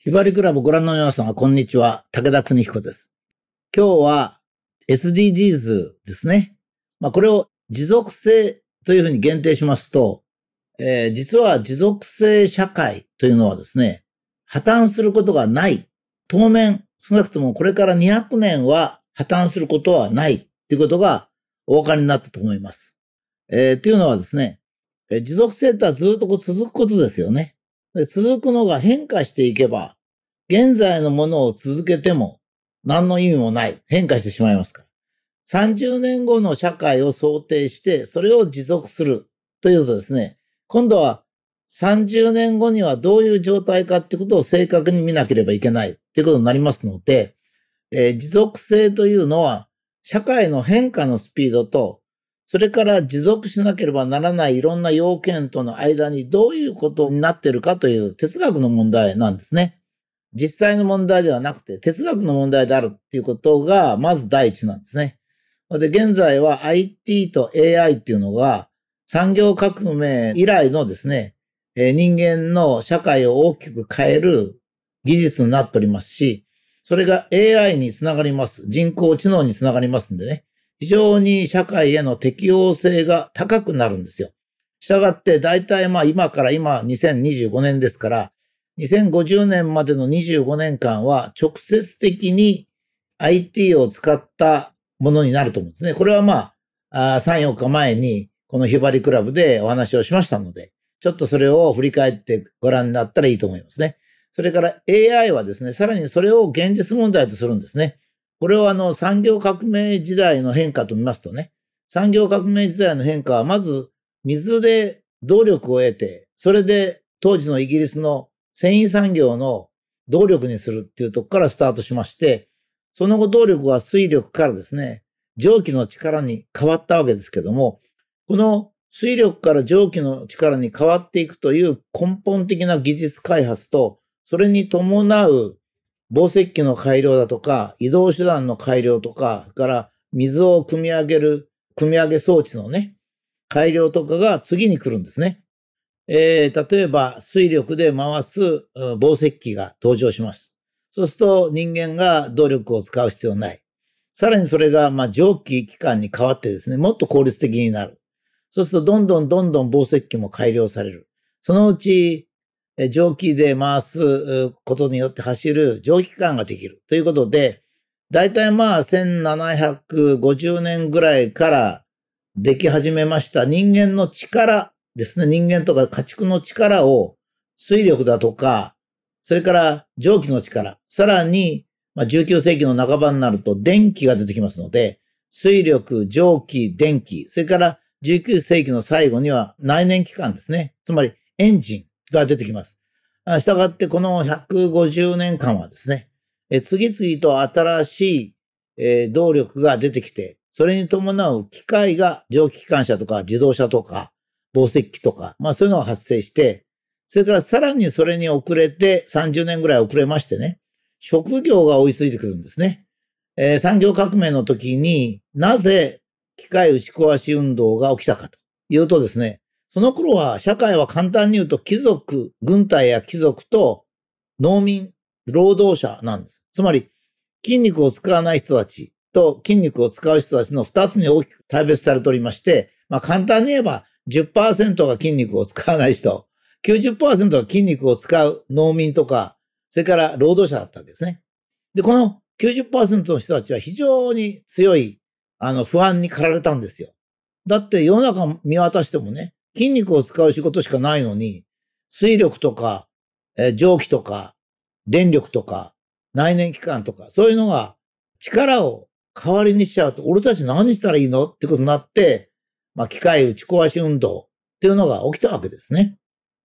ひばりクラブご覧の皆様、こんにちは。武田邦彦です。今日は SDGs ですね。まあ、これを持続性というふうに限定しますと、えー、実は持続性社会というのはですね、破綻することがない。当面、少なくともこれから200年は破綻することはないということがお分かりになったと思います。えー、というのはですね、持続性とはずっとこう続くことですよねで。続くのが変化していけば、現在のものを続けても何の意味もない。変化してしまいますから。30年後の社会を想定して、それを持続するというとですね、今度は30年後にはどういう状態かってことを正確に見なければいけないっていうことになりますので、えー、持続性というのは社会の変化のスピードと、それから持続しなければならないいろんな要件との間にどういうことになってるかという哲学の問題なんですね。実際の問題ではなくて哲学の問題であるっていうことがまず第一なんですね。で、現在は IT と AI っていうのが産業革命以来のですね、人間の社会を大きく変える技術になっておりますし、それが AI につながります。人工知能につながりますんでね。非常に社会への適応性が高くなるんですよ。したがって、大体まあ今から今2025年ですから、2050年までの25年間は直接的に IT を使ったものになると思うんですね。これはまあ、あ3、4日前にこのひばりクラブでお話をしましたので、ちょっとそれを振り返ってご覧になったらいいと思いますね。それから AI はですね、さらにそれを現実問題とするんですね。これをあの産業革命時代の変化と見ますとね、産業革命時代の変化はまず水で動力を得て、それで当時のイギリスの繊維産業の動力にするっていうとこからスタートしまして、その後動力は水力からですね、蒸気の力に変わったわけですけども、この水力から蒸気の力に変わっていくという根本的な技術開発と、それに伴う防石器の改良だとか、移動手段の改良とか、から水を汲み上げる、汲み上げ装置のね、改良とかが次に来るんですね。えー、例えば水力で回す防石器が登場します。そうすると人間が動力を使う必要ない。さらにそれが、まあ、蒸気機関に変わってですね、もっと効率的になる。そうすると、どんどんどんどん防石器も改良される。そのうち、蒸気で回すことによって走る蒸気機関ができる。ということで、大体まあ、1750年ぐらいからでき始めました人間の力ですね。人間とか家畜の力を水力だとか、それから蒸気の力、さらに、19世紀の半ばになると電気が出てきますので、水力、蒸気、電気、それから19世紀の最後には内燃機関ですね。つまりエンジンが出てきます。したがってこの150年間はですね、次々と新しい、動力が出てきて、それに伴う機械が蒸気機関車とか自動車とか防石機とか、まあそういうのが発生して、それからさらにそれに遅れて、30年ぐらい遅れましてね、職業が追いついてくるんですね。えー、産業革命の時になぜ機械打ち壊し運動が起きたかというとですね、その頃は社会は簡単に言うと貴族、軍隊や貴族と農民、労働者なんです。つまり筋肉を使わない人たちと筋肉を使う人たちの二つに大きく大別されておりまして、まあ簡単に言えば10%が筋肉を使わない人、90%は筋肉を使う農民とか、それから労働者だったわけですね。で、この90%の人たちは非常に強い、あの、不安に駆られたんですよ。だって世の中見渡してもね、筋肉を使う仕事しかないのに、水力とか、え蒸気とか、電力とか、内燃機関とか、そういうのが力を代わりにしちゃうと、俺たち何したらいいのってことになって、まあ、機械打ち壊し運動っていうのが起きたわけですね。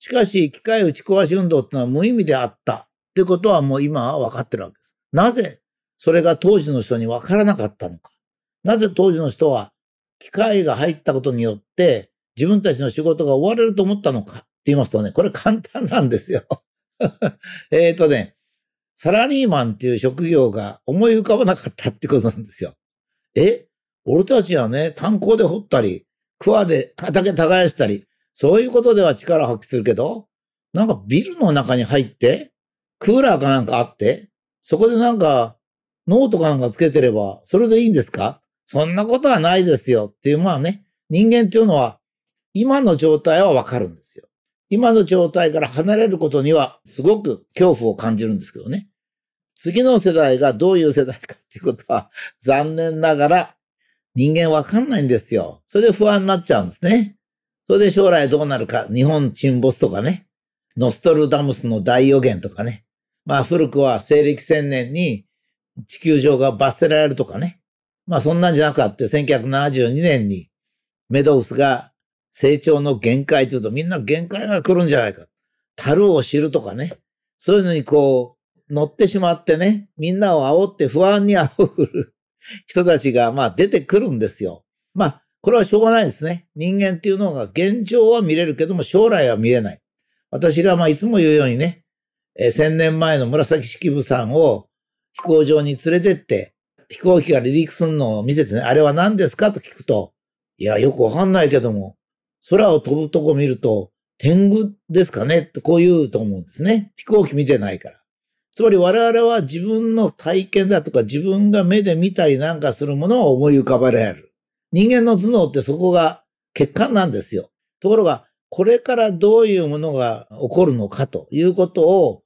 しかし、機械打ち壊し運動ってのは無意味であったということはもう今は分かってるわけです。なぜそれが当時の人に分からなかったのか。なぜ当時の人は機械が入ったことによって自分たちの仕事が終われると思ったのかって言いますとね、これ簡単なんですよ。えっとね、サラリーマンっていう職業が思い浮かばなかったってことなんですよ。え？俺たちはね、炭鉱で掘ったり、桑で畑耕したり、そういうことでは力を発揮するけど、なんかビルの中に入って、クーラーかなんかあって、そこでなんか、ノートかなんかつけてれば、それでいいんですか？そんなことはないですよっていう、まあね、人間っていうのは、今の状態はわかるんですよ。今の状態から離れることには、すごく恐怖を感じるんですけどね。次の世代がどういう世代かっていうことは、残念ながら人間わかんないんですよ。それで不安になっちゃうんですね。それで将来どうなるか、日本沈没とかね、ノストルダムスの大予言とかね。まあ古くは西暦1000年に地球上が罰せられるとかね。まあそんなんじゃなくあって、1972年にメドウスが成長の限界というとみんな限界が来るんじゃないか。樽を知るとかね。そういうのにこう、乗ってしまってね、みんなを煽って不安に煽る人たちが、まあ出てくるんですよ。まあ、これはしょうがないですね。人間っていうのが現状は見れるけども将来は見れない。私がまあいつも言うようにね、えー、千年前の紫式部さんを飛行場に連れてって、飛行機が離陸するのを見せてね、あれは何ですかと聞くと、いや、よくわかんないけども、空を飛ぶとこ見ると、天狗ですかね？ってこう言うと思うんですね。飛行機見てないから。つまり我々は自分の体験だとか自分が目で見たりなんかするものを思い浮かべられる。人間の頭脳ってそこが欠陥なんですよ。ところが、これからどういうものが起こるのかということを、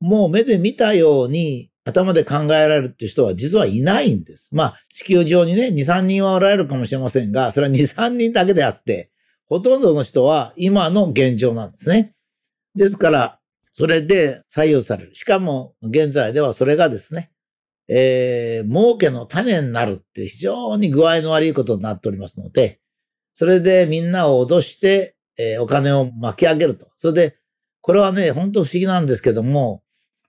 もう目で見たように頭で考えられるっていう人は実はいないんです。まあ、地球上にね、2、3人はおられるかもしれませんが、それは2、3人だけであって、ほとんどの人は今の現状なんですね。ですから、それで採用される。しかも、現在ではそれがですね、えー、儲けの種になるって非常に具合の悪いことになっておりますので、それでみんなを脅して、えー、お金を巻き上げると。それで、これはね、本当不思議なんですけども、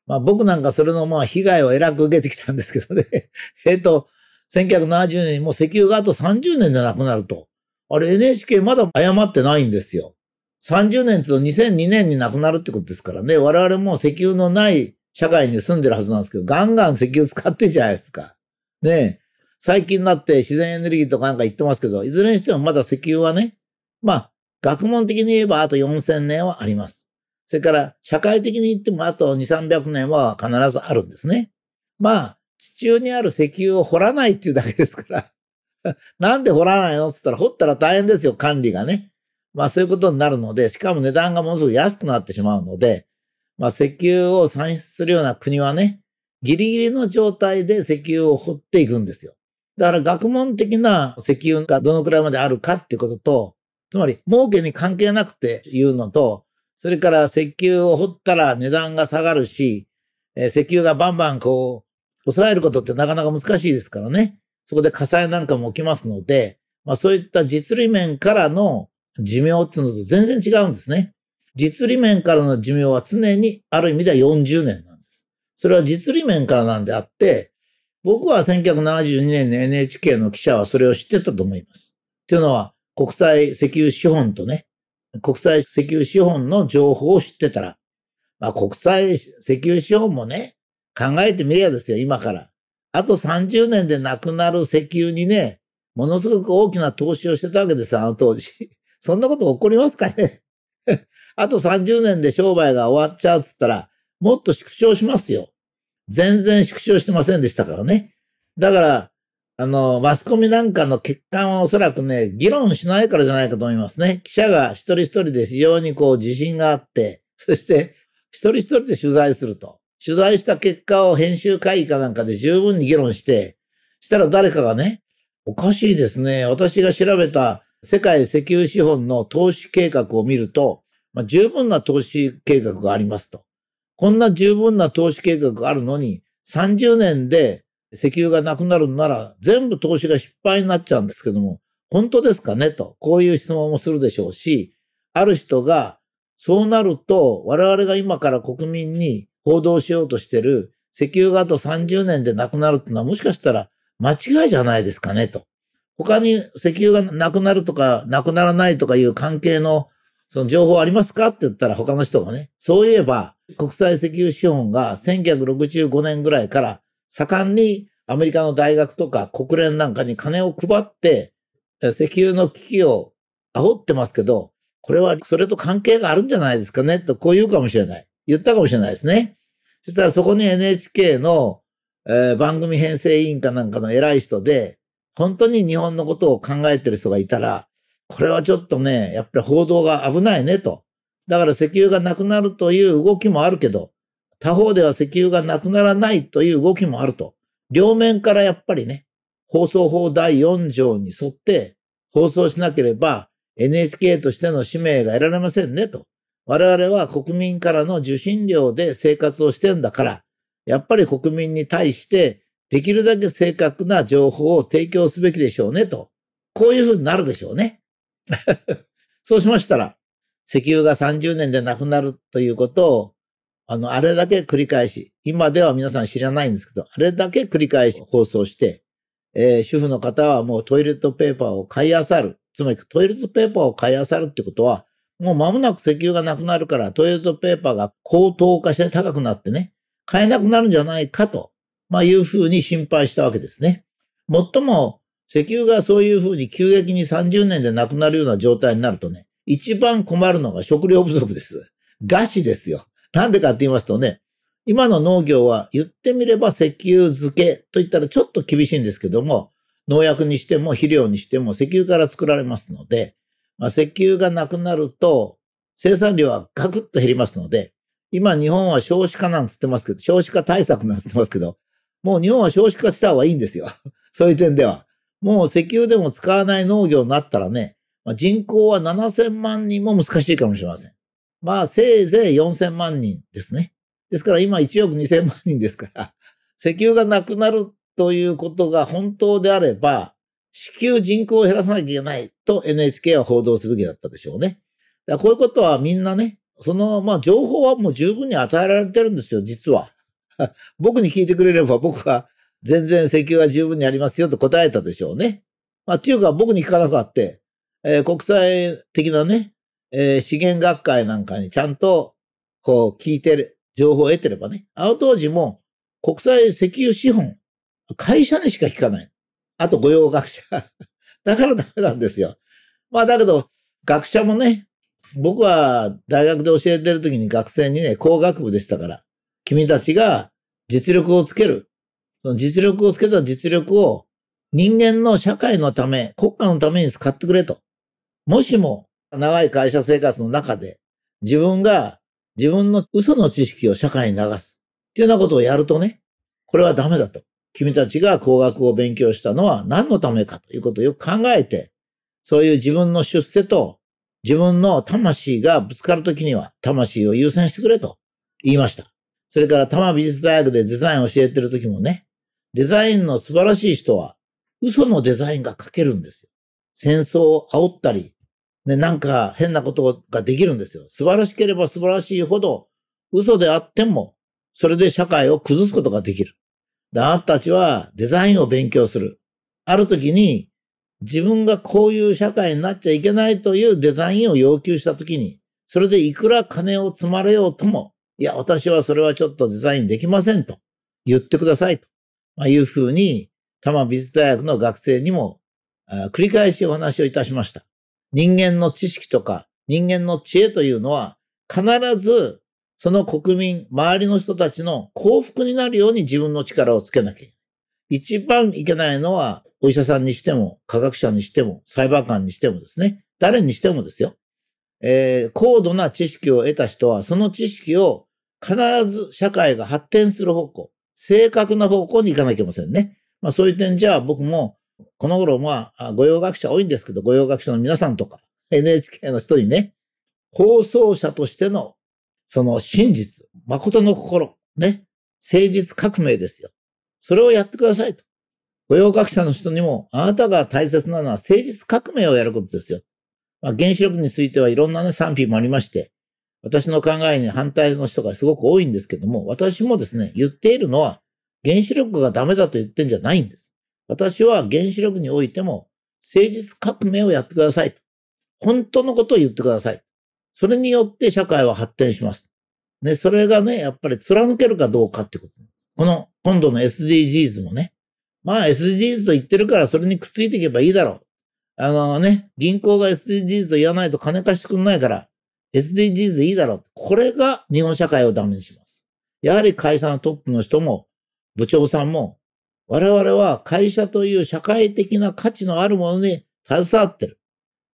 まあ僕なんかそれのまあ被害をえらく受けてきたんですけどね。えっと、1970年にもう石油があと30年でなくなると。あれ NHK まだ謝ってないんですよ。30年と2002年に亡くなるってことですからね、我々も石油のない社会に住んでるはずなんですけど、ガンガン石油使ってじゃないですか。ね最近になって自然エネルギーとかなんか言ってますけど、いずれにしてもまだ石油はね、まあ、学問的に言えばあと4000年はあります。それから社会的に言ってもあと2、300年は必ずあるんですね。まあ、地中にある石油を掘らないっていうだけですから。なんで掘らないの？って言ったら掘ったら大変ですよ、管理がね。まあそういうことになるので、しかも値段がものすごく安くなってしまうので、まあ石油を産出するような国はね、ギリギリの状態で石油を掘っていくんですよ。だから学問的な石油がどのくらいまであるかっていうことと、つまり儲けに関係なくて言うのと、それから石油を掘ったら値段が下がるし、え石油がバンバンこう、抑えることってなかなか難しいですからね。そこで火災なんかも起きますので、まあそういった実利面からの寿命っていうのと全然違うんですね。実利面からの寿命は常にある意味では40年なんです。それは実利面からなんであって、僕は1972年に NHK の記者はそれを知ってたと思います。っていうのは国際石油資本とね、国際石油資本の情報を知ってたら、まあ国際石油資本もね、考えてみりゃですよ、今から。あと30年でなくなる石油にね、ものすごく大きな投資をしてたわけですよ、あの当時。そんなこと起こりますかね あと30年で商売が終わっちゃうっつったら、もっと縮小しますよ。全然縮小してませんでしたからね。だから、あの、マスコミなんかの欠陥はおそらくね、議論しないからじゃないかと思いますね。記者が一人一人で非常にこう自信があって、そして一人一人で取材すると。取材した結果を編集会議かなんかで十分に議論して、したら誰かがね、おかしいですね。私が調べた世界石油資本の投資計画を見ると、まあ、十分な投資計画がありますと。こんな十分な投資計画があるのに、30年で石油がなくなるなら、全部投資が失敗になっちゃうんですけども、本当ですかねと、こういう質問もするでしょうし、ある人が、そうなると、我々が今から国民に報道しようとしてる石油があと30年でなくなるってのはもしかしたら間違いじゃないですかねと。他に石油がなくなるとか、なくならないとかいう関係の、その情報ありますかって言ったら他の人がね、そういえば、国際石油資本が1965年ぐらいから盛んにアメリカの大学とか国連なんかに金を配って、石油の危機を煽ってますけど、これはそれと関係があるんじゃないですかねと、こう言うかもしれない。言ったかもしれないですね。そしたらそこに NHK の、えー、番組編成委員かなんかの偉い人で、本当に日本のことを考えてる人がいたら、これはちょっとね、やっぱり報道が危ないねと。だから石油がなくなるという動きもあるけど、他方では石油がなくならないという動きもあると。両面からやっぱりね、放送法第4条に沿って放送しなければ NHK としての使命が得られませんねと。我々は国民からの受信料で生活をしてんだから、やっぱり国民に対してできるだけ正確な情報を提供すべきでしょうねと。こういうふうになるでしょうね。そうしましたら、石油が30年でなくなるということを、あの、あれだけ繰り返し、今では皆さん知らないんですけど、あれだけ繰り返し放送して、えー、主婦の方はもうトイレットペーパーを買い漁る。つまりトイレットペーパーを買い漁るってことは、もう間もなく石油がなくなるからトイレットペーパーが高騰化して高くなってね、買えなくなるんじゃないかと、まあいうふうに心配したわけですね。もっとも、石油がそういうふうに急激に30年でなくなるような状態になるとね、一番困るのが食料不足です。餓死ですよ。なんでかって言いますとね、今の農業は言ってみれば石油漬けと言ったらちょっと厳しいんですけども、農薬にしても肥料にしても石油から作られますので、まあ、石油がなくなると生産量はガクッと減りますので、今日本は少子化なんつってますけど、少子化対策なんつってますけど、もう日本は少子化した方がいいんですよ。そういう点では。もう石油でも使わない農業になったらね、まあ、人口は7000万人も難しいかもしれません。まあ、せいぜい4000万人ですね。ですから今1億2000万人ですから、石油がなくなるということが本当であれば、至急人口を減らさなきゃいけないと NHK は報道すべきだったでしょうね。だこういうことはみんなね、その、まあ、情報はもう十分に与えられてるんですよ、実は。僕に聞いてくれれば僕は全然石油は十分にありますよと答えたでしょうね。まあ、っていうか僕に聞かなかって、えー、国際的なね、えー、資源学会なんかにちゃんとこう聞いてる、情報を得てればね、あの当時も国際石油資本、会社にしか聞かない。あと御用学者。だからダメなんですよ。まあだけど、学者もね、僕は大学で教えてる時に学生にね、工学部でしたから、君たちが実力をつける。その実力をつけた実力を人間の社会のため、国家のために使ってくれと。もしも長い会社生活の中で自分が自分の嘘の知識を社会に流すっていうようなことをやるとね、これはダメだと。君たちが工学を勉強したのは何のためかということをよく考えて、そういう自分の出世と自分の魂がぶつかるときには魂を優先してくれと言いました。それから多摩美術大学でデザインを教えてるときもね、デザインの素晴らしい人は嘘のデザインが書けるんですよ。戦争を煽ったり、ね、なんか変なことができるんですよ。素晴らしければ素晴らしいほど嘘であっても、それで社会を崩すことができる。で、あなたたちはデザインを勉強する。ある時に自分がこういう社会になっちゃいけないというデザインを要求した時に、それでいくら金を積まれようとも、いや、私はそれはちょっとデザインできませんと言ってくださいと、まあ、いうふうに、多摩美術大学の学生にも繰り返しお話をいたしました。人間の知識とか人間の知恵というのは必ずその国民、周りの人たちの幸福になるように自分の力をつけなきゃいけない。一番いけないのは、お医者さんにしても、科学者にしても、裁判官にしてもですね、誰にしてもですよ。えー、高度な知識を得た人は、その知識を必ず社会が発展する方向、正確な方向に行かなきゃいけませんね。まあそういう点じゃあ僕も、この頃まあ、御用学者多いんですけど、御用学者の皆さんとか、NHK の人にね、放送者としてのその真実、誠の心、ね、誠実革命ですよ。それをやってくださいと。御用学者の人にも、あなたが大切なのは誠実革命をやることですよ。まあ、原子力についてはいろんなね、賛否もありまして、私の考えに反対の人がすごく多いんですけども、私もですね、言っているのは、原子力がダメだと言ってんじゃないんです。私は原子力においても、誠実革命をやってくださいと。本当のことを言ってください。それによって社会は発展します。ね、それがね、やっぱり貫けるかどうかってことです。この、今度の SDGs もね。まあ SDGs と言ってるからそれにくっついていけばいいだろう。あのね、銀行が SDGs と言わないと金貸してくんないから、SDGs いいだろう。これが日本社会をダメにします。やはり会社のトップの人も、部長さんも、我々は会社という社会的な価値のあるものに携わってる。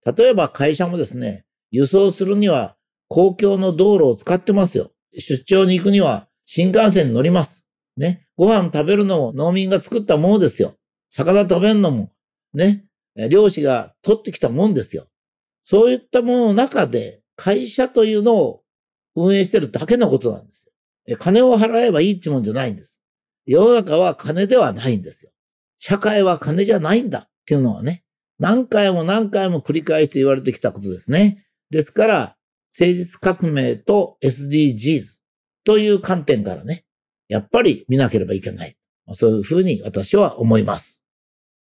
例えば会社もですね、輸送するには公共の道路を使ってますよ。出張に行くには新幹線に乗ります。ね。ご飯食べるのも農民が作ったものですよ。魚食べるのも、ね。漁師が取ってきたもんですよ。そういったものの中で会社というのを運営してるだけのことなんですよ。金を払えばいいってもんじゃないんです。世の中は金ではないんですよ。社会は金じゃないんだっていうのはね、何回も何回も繰り返して言われてきたことですね。ですから、誠実革命と SDGs という観点からね、やっぱり見なければいけない。そういうふうに私は思います。